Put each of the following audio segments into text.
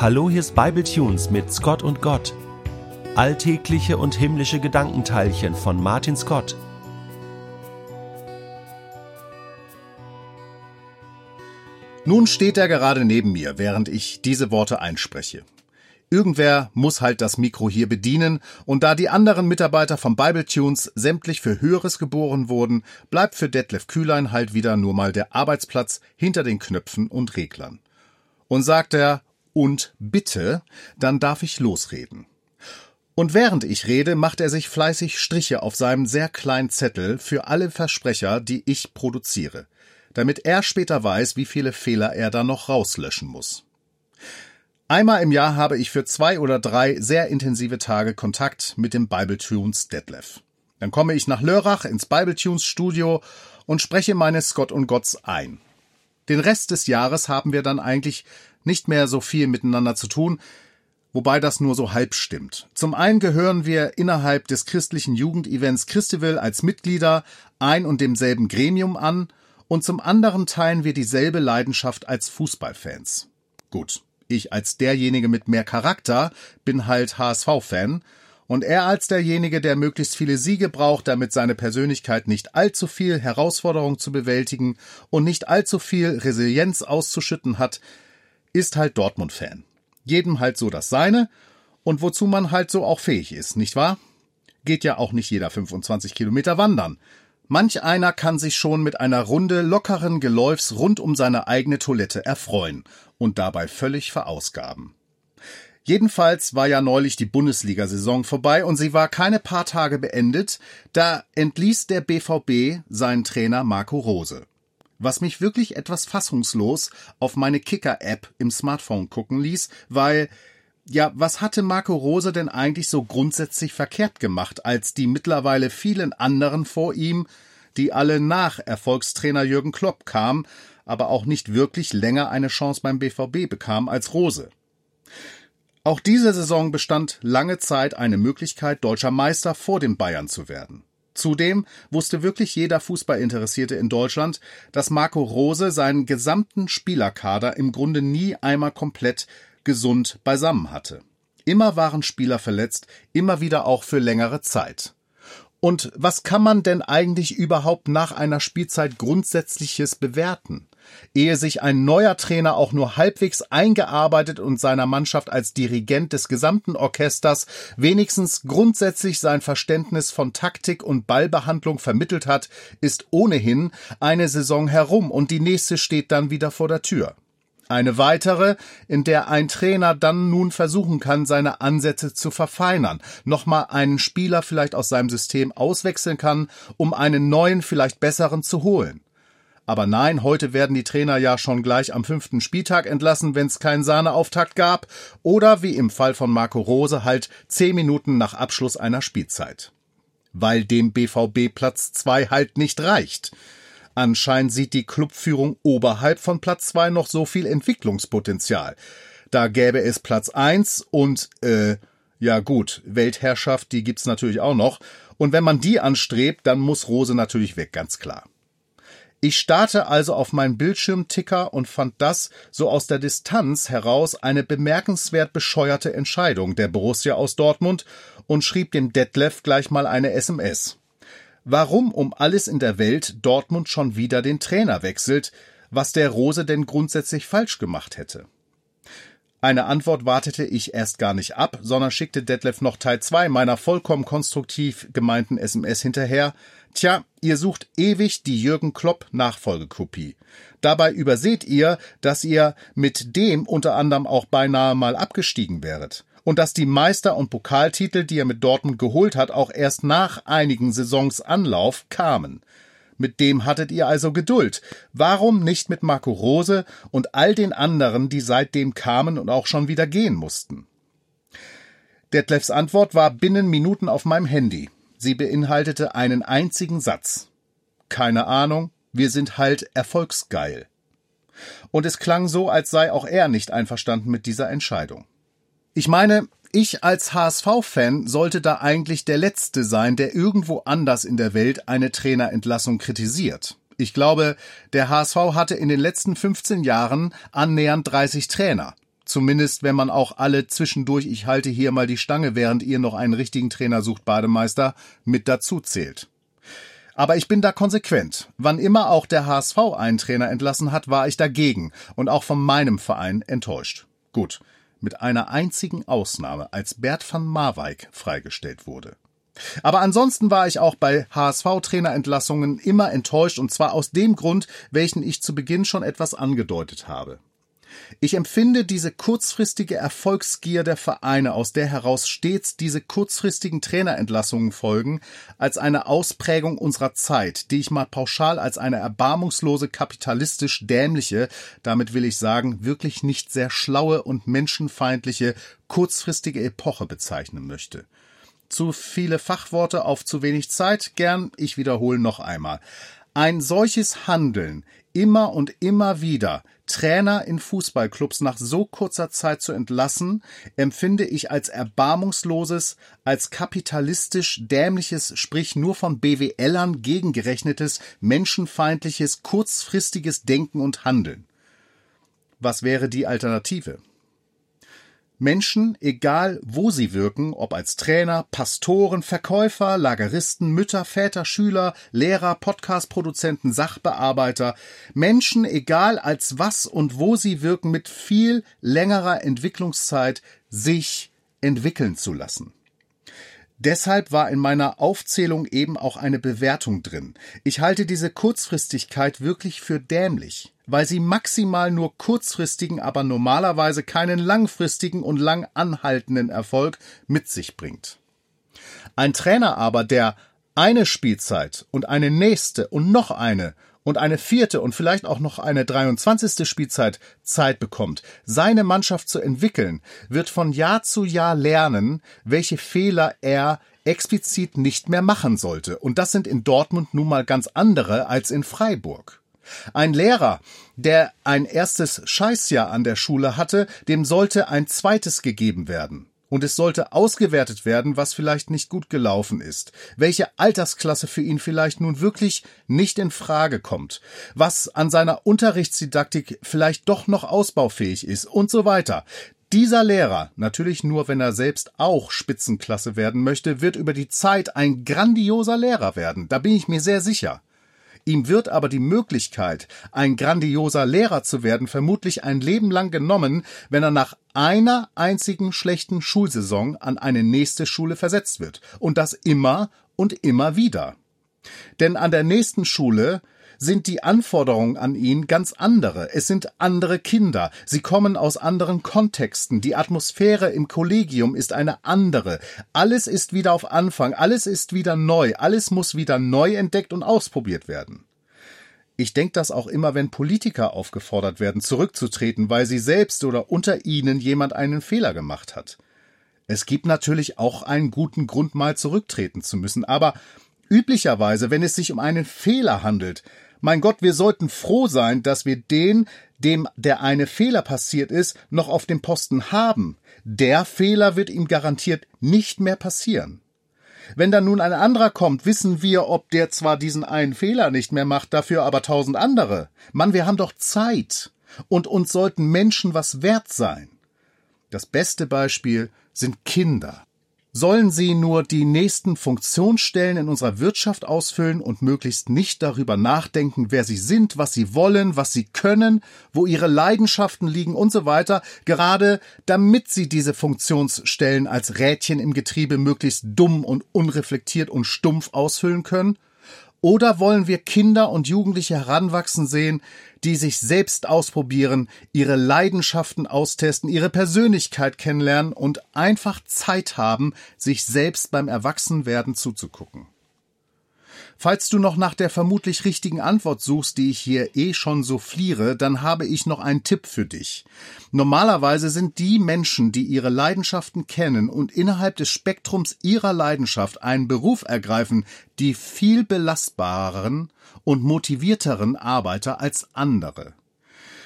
Hallo, hier ist Bible Tunes mit Scott und Gott. Alltägliche und himmlische Gedankenteilchen von Martin Scott. Nun steht er gerade neben mir, während ich diese Worte einspreche. Irgendwer muss halt das Mikro hier bedienen, und da die anderen Mitarbeiter von Bible Tunes sämtlich für Höheres geboren wurden, bleibt für Detlef Kühlein halt wieder nur mal der Arbeitsplatz hinter den Knöpfen und Reglern. Und sagt er, und bitte, dann darf ich losreden. Und während ich rede, macht er sich fleißig Striche auf seinem sehr kleinen Zettel für alle Versprecher, die ich produziere, damit er später weiß, wie viele Fehler er da noch rauslöschen muss. Einmal im Jahr habe ich für zwei oder drei sehr intensive Tage Kontakt mit dem Bibletunes Detlef. Dann komme ich nach Lörrach ins Bibletunes Studio und spreche meine Scott und Gotts ein. Den Rest des Jahres haben wir dann eigentlich nicht mehr so viel miteinander zu tun, wobei das nur so halb stimmt. Zum einen gehören wir innerhalb des christlichen Jugendevents Christival als Mitglieder ein und demselben Gremium an und zum anderen teilen wir dieselbe Leidenschaft als Fußballfans. Gut, ich als derjenige mit mehr Charakter bin halt HSV-Fan und er als derjenige, der möglichst viele Siege braucht, damit seine Persönlichkeit nicht allzu viel Herausforderung zu bewältigen und nicht allzu viel Resilienz auszuschütten hat, ist halt Dortmund-Fan. Jedem halt so das Seine und wozu man halt so auch fähig ist, nicht wahr? Geht ja auch nicht jeder 25 Kilometer wandern. Manch einer kann sich schon mit einer Runde lockeren Geläufs rund um seine eigene Toilette erfreuen und dabei völlig verausgaben. Jedenfalls war ja neulich die Bundesliga-Saison vorbei und sie war keine paar Tage beendet, da entließ der BVB seinen Trainer Marco Rose was mich wirklich etwas fassungslos auf meine Kicker-App im Smartphone gucken ließ, weil ja, was hatte Marco Rose denn eigentlich so grundsätzlich verkehrt gemacht, als die mittlerweile vielen anderen vor ihm, die alle nach Erfolgstrainer Jürgen Klopp kamen, aber auch nicht wirklich länger eine Chance beim BVB bekamen als Rose? Auch diese Saison bestand lange Zeit eine Möglichkeit, deutscher Meister vor den Bayern zu werden. Zudem wusste wirklich jeder Fußballinteressierte in Deutschland, dass Marco Rose seinen gesamten Spielerkader im Grunde nie einmal komplett gesund beisammen hatte. Immer waren Spieler verletzt, immer wieder auch für längere Zeit. Und was kann man denn eigentlich überhaupt nach einer Spielzeit Grundsätzliches bewerten? Ehe sich ein neuer Trainer auch nur halbwegs eingearbeitet und seiner Mannschaft als Dirigent des gesamten Orchesters wenigstens grundsätzlich sein Verständnis von Taktik und Ballbehandlung vermittelt hat, ist ohnehin eine Saison herum und die nächste steht dann wieder vor der Tür. Eine weitere, in der ein Trainer dann nun versuchen kann, seine Ansätze zu verfeinern, nochmal einen Spieler vielleicht aus seinem System auswechseln kann, um einen neuen, vielleicht besseren zu holen. Aber nein, heute werden die Trainer ja schon gleich am fünften Spieltag entlassen, wenn es keinen Sahneauftakt gab, oder wie im Fall von Marco Rose halt zehn Minuten nach Abschluss einer Spielzeit. Weil dem BVB Platz zwei halt nicht reicht. Anscheinend sieht die Clubführung oberhalb von Platz zwei noch so viel Entwicklungspotenzial. Da gäbe es Platz eins und, äh, ja gut, Weltherrschaft, die gibt's natürlich auch noch. Und wenn man die anstrebt, dann muss Rose natürlich weg, ganz klar. Ich starte also auf meinen Bildschirmticker und fand das so aus der Distanz heraus eine bemerkenswert bescheuerte Entscheidung der Borussia aus Dortmund und schrieb dem Detlef gleich mal eine SMS. Warum um alles in der Welt Dortmund schon wieder den Trainer wechselt, was der Rose denn grundsätzlich falsch gemacht hätte. Eine Antwort wartete ich erst gar nicht ab, sondern schickte Detlef noch Teil 2 meiner vollkommen konstruktiv gemeinten SMS hinterher. Tja, ihr sucht ewig die Jürgen Klopp Nachfolgekopie. Dabei überseht ihr, dass ihr mit dem unter anderem auch beinahe mal abgestiegen wäret. Und dass die Meister- und Pokaltitel, die er mit Dortmund geholt hat, auch erst nach einigen Saisons Anlauf kamen. Mit dem hattet ihr also Geduld. Warum nicht mit Marco Rose und all den anderen, die seitdem kamen und auch schon wieder gehen mussten? Detlefs Antwort war binnen Minuten auf meinem Handy. Sie beinhaltete einen einzigen Satz. Keine Ahnung, wir sind halt erfolgsgeil. Und es klang so, als sei auch er nicht einverstanden mit dieser Entscheidung. Ich meine, ich als HSV-Fan sollte da eigentlich der Letzte sein, der irgendwo anders in der Welt eine Trainerentlassung kritisiert. Ich glaube, der HSV hatte in den letzten 15 Jahren annähernd 30 Trainer. Zumindest wenn man auch alle zwischendurch, ich halte hier mal die Stange, während ihr noch einen richtigen Trainer sucht, Bademeister, mit dazu zählt. Aber ich bin da konsequent. Wann immer auch der HSV einen Trainer entlassen hat, war ich dagegen und auch von meinem Verein enttäuscht. Gut, mit einer einzigen Ausnahme, als Bert van Marwijk freigestellt wurde. Aber ansonsten war ich auch bei HSV-Trainerentlassungen immer enttäuscht und zwar aus dem Grund, welchen ich zu Beginn schon etwas angedeutet habe. Ich empfinde diese kurzfristige Erfolgsgier der Vereine, aus der heraus stets diese kurzfristigen Trainerentlassungen folgen, als eine Ausprägung unserer Zeit, die ich mal pauschal als eine erbarmungslose, kapitalistisch dämliche, damit will ich sagen, wirklich nicht sehr schlaue und menschenfeindliche, kurzfristige Epoche bezeichnen möchte. Zu viele Fachworte auf zu wenig Zeit, gern, ich wiederhole noch einmal. Ein solches Handeln immer und immer wieder Trainer in Fußballclubs nach so kurzer Zeit zu entlassen, empfinde ich als erbarmungsloses, als kapitalistisch dämliches, sprich nur von BWLern gegengerechnetes, menschenfeindliches, kurzfristiges Denken und Handeln. Was wäre die Alternative? Menschen, egal wo sie wirken, ob als Trainer, Pastoren, Verkäufer, Lageristen, Mütter, Väter, Schüler, Lehrer, Podcastproduzenten, Sachbearbeiter, Menschen, egal als was und wo sie wirken, mit viel längerer Entwicklungszeit sich entwickeln zu lassen. Deshalb war in meiner Aufzählung eben auch eine Bewertung drin. Ich halte diese Kurzfristigkeit wirklich für dämlich weil sie maximal nur kurzfristigen, aber normalerweise keinen langfristigen und lang anhaltenden Erfolg mit sich bringt. Ein Trainer aber, der eine Spielzeit und eine nächste und noch eine und eine vierte und vielleicht auch noch eine 23. Spielzeit Zeit bekommt, seine Mannschaft zu entwickeln, wird von Jahr zu Jahr lernen, welche Fehler er explizit nicht mehr machen sollte. Und das sind in Dortmund nun mal ganz andere als in Freiburg. Ein Lehrer, der ein erstes Scheißjahr an der Schule hatte, dem sollte ein zweites gegeben werden. Und es sollte ausgewertet werden, was vielleicht nicht gut gelaufen ist, welche Altersklasse für ihn vielleicht nun wirklich nicht in Frage kommt, was an seiner Unterrichtsdidaktik vielleicht doch noch ausbaufähig ist und so weiter. Dieser Lehrer, natürlich nur wenn er selbst auch Spitzenklasse werden möchte, wird über die Zeit ein grandioser Lehrer werden, da bin ich mir sehr sicher. Ihm wird aber die Möglichkeit, ein grandioser Lehrer zu werden, vermutlich ein Leben lang genommen, wenn er nach einer einzigen schlechten Schulsaison an eine nächste Schule versetzt wird. Und das immer und immer wieder. Denn an der nächsten Schule sind die Anforderungen an ihn ganz andere. Es sind andere Kinder. Sie kommen aus anderen Kontexten. Die Atmosphäre im Kollegium ist eine andere. Alles ist wieder auf Anfang. Alles ist wieder neu. Alles muss wieder neu entdeckt und ausprobiert werden. Ich denke das auch immer, wenn Politiker aufgefordert werden, zurückzutreten, weil sie selbst oder unter ihnen jemand einen Fehler gemacht hat. Es gibt natürlich auch einen guten Grund, mal zurücktreten zu müssen, aber üblicherweise, wenn es sich um einen Fehler handelt, mein Gott, wir sollten froh sein, dass wir den, dem der eine Fehler passiert ist, noch auf dem Posten haben. Der Fehler wird ihm garantiert nicht mehr passieren. Wenn dann nun ein anderer kommt, wissen wir, ob der zwar diesen einen Fehler nicht mehr macht, dafür aber tausend andere. Mann, wir haben doch Zeit. Und uns sollten Menschen was wert sein. Das beste Beispiel sind Kinder. Sollen sie nur die nächsten Funktionsstellen in unserer Wirtschaft ausfüllen und möglichst nicht darüber nachdenken, wer sie sind, was sie wollen, was sie können, wo ihre Leidenschaften liegen und so weiter, gerade damit sie diese Funktionsstellen als Rädchen im Getriebe möglichst dumm und unreflektiert und stumpf ausfüllen können? Oder wollen wir Kinder und Jugendliche heranwachsen sehen, die sich selbst ausprobieren, ihre Leidenschaften austesten, ihre Persönlichkeit kennenlernen und einfach Zeit haben, sich selbst beim Erwachsenwerden zuzugucken? Falls du noch nach der vermutlich richtigen Antwort suchst, die ich hier eh schon so fliere, dann habe ich noch einen Tipp für dich. Normalerweise sind die Menschen, die ihre Leidenschaften kennen und innerhalb des Spektrums ihrer Leidenschaft einen Beruf ergreifen, die viel belastbareren und motivierteren Arbeiter als andere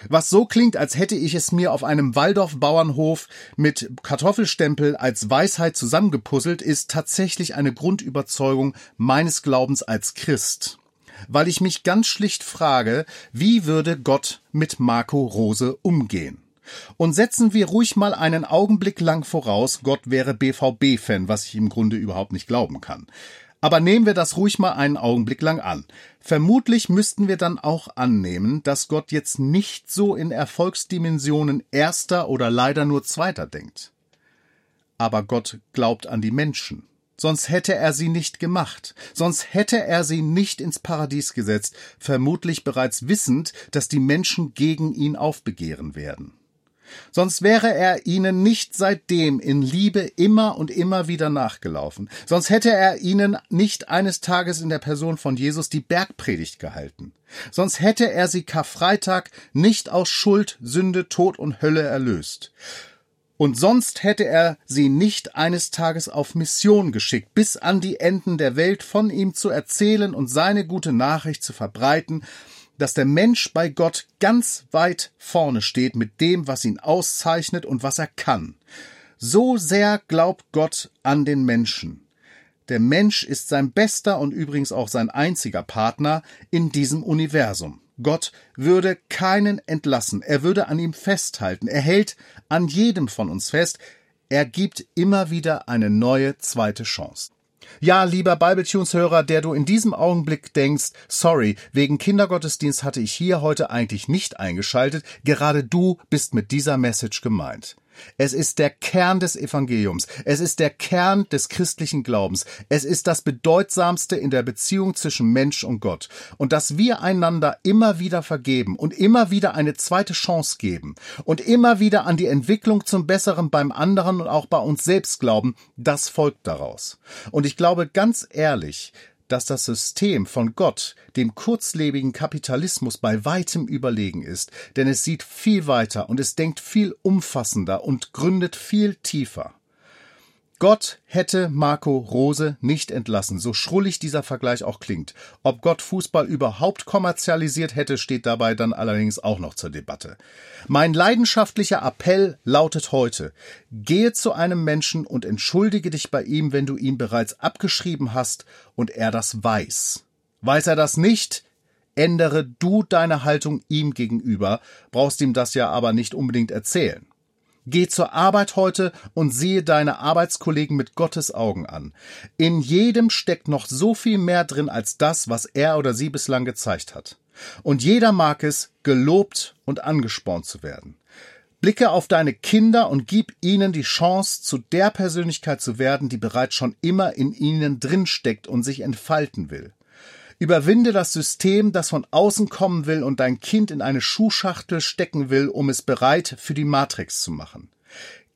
was so klingt, als hätte ich es mir auf einem Waldorf-Bauernhof mit Kartoffelstempel als Weisheit zusammengepuzzelt, ist tatsächlich eine Grundüberzeugung meines Glaubens als Christ. Weil ich mich ganz schlicht frage, wie würde Gott mit Marco Rose umgehen? Und setzen wir ruhig mal einen Augenblick lang voraus, Gott wäre BVB-Fan, was ich im Grunde überhaupt nicht glauben kann. Aber nehmen wir das ruhig mal einen Augenblick lang an. Vermutlich müssten wir dann auch annehmen, dass Gott jetzt nicht so in Erfolgsdimensionen erster oder leider nur zweiter denkt. Aber Gott glaubt an die Menschen sonst hätte er sie nicht gemacht, sonst hätte er sie nicht ins Paradies gesetzt, vermutlich bereits wissend, dass die Menschen gegen ihn aufbegehren werden. Sonst wäre er ihnen nicht seitdem in Liebe immer und immer wieder nachgelaufen. Sonst hätte er ihnen nicht eines Tages in der Person von Jesus die Bergpredigt gehalten. Sonst hätte er sie Karfreitag nicht aus Schuld, Sünde, Tod und Hölle erlöst und sonst hätte er sie nicht eines Tages auf Mission geschickt, bis an die Enden der Welt von ihm zu erzählen und seine gute Nachricht zu verbreiten, dass der Mensch bei Gott ganz weit vorne steht mit dem, was ihn auszeichnet und was er kann. So sehr glaubt Gott an den Menschen. Der Mensch ist sein bester und übrigens auch sein einziger Partner in diesem Universum. Gott würde keinen entlassen, er würde an ihm festhalten, er hält an jedem von uns fest, er gibt immer wieder eine neue zweite Chance. Ja, lieber Bibletunes-Hörer, der du in diesem Augenblick denkst, sorry, wegen Kindergottesdienst hatte ich hier heute eigentlich nicht eingeschaltet, gerade du bist mit dieser Message gemeint. Es ist der Kern des Evangeliums. Es ist der Kern des christlichen Glaubens. Es ist das Bedeutsamste in der Beziehung zwischen Mensch und Gott. Und dass wir einander immer wieder vergeben und immer wieder eine zweite Chance geben und immer wieder an die Entwicklung zum Besseren beim anderen und auch bei uns selbst glauben, das folgt daraus. Und ich glaube ganz ehrlich, dass das System von Gott dem kurzlebigen Kapitalismus bei weitem überlegen ist, denn es sieht viel weiter und es denkt viel umfassender und gründet viel tiefer. Gott hätte Marco Rose nicht entlassen, so schrullig dieser Vergleich auch klingt. Ob Gott Fußball überhaupt kommerzialisiert hätte, steht dabei dann allerdings auch noch zur Debatte. Mein leidenschaftlicher Appell lautet heute, gehe zu einem Menschen und entschuldige dich bei ihm, wenn du ihn bereits abgeschrieben hast und er das weiß. Weiß er das nicht, ändere du deine Haltung ihm gegenüber, brauchst ihm das ja aber nicht unbedingt erzählen. Geh zur Arbeit heute und sehe deine Arbeitskollegen mit Gottes Augen an. In jedem steckt noch so viel mehr drin als das, was er oder sie bislang gezeigt hat. Und jeder mag es, gelobt und angespornt zu werden. Blicke auf deine Kinder und gib ihnen die Chance, zu der Persönlichkeit zu werden, die bereits schon immer in ihnen drinsteckt und sich entfalten will. Überwinde das System, das von außen kommen will und dein Kind in eine Schuhschachtel stecken will, um es bereit für die Matrix zu machen.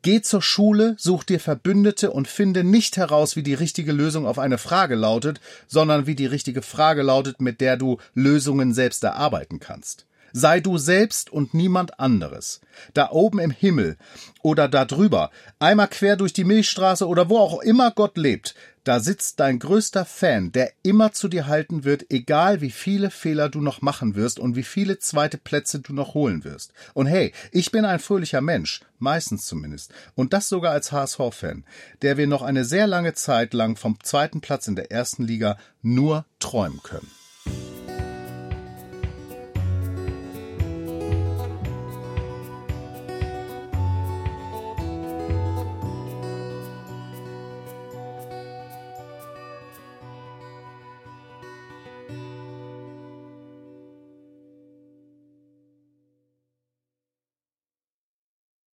Geh zur Schule, such dir Verbündete und finde nicht heraus, wie die richtige Lösung auf eine Frage lautet, sondern wie die richtige Frage lautet, mit der du Lösungen selbst erarbeiten kannst. Sei du selbst und niemand anderes. Da oben im Himmel oder da drüber, einmal quer durch die Milchstraße oder wo auch immer Gott lebt, da sitzt dein größter Fan, der immer zu dir halten wird, egal wie viele Fehler du noch machen wirst und wie viele zweite Plätze du noch holen wirst. Und hey, ich bin ein fröhlicher Mensch, meistens zumindest, und das sogar als HSV-Fan, der wir noch eine sehr lange Zeit lang vom zweiten Platz in der ersten Liga nur träumen können.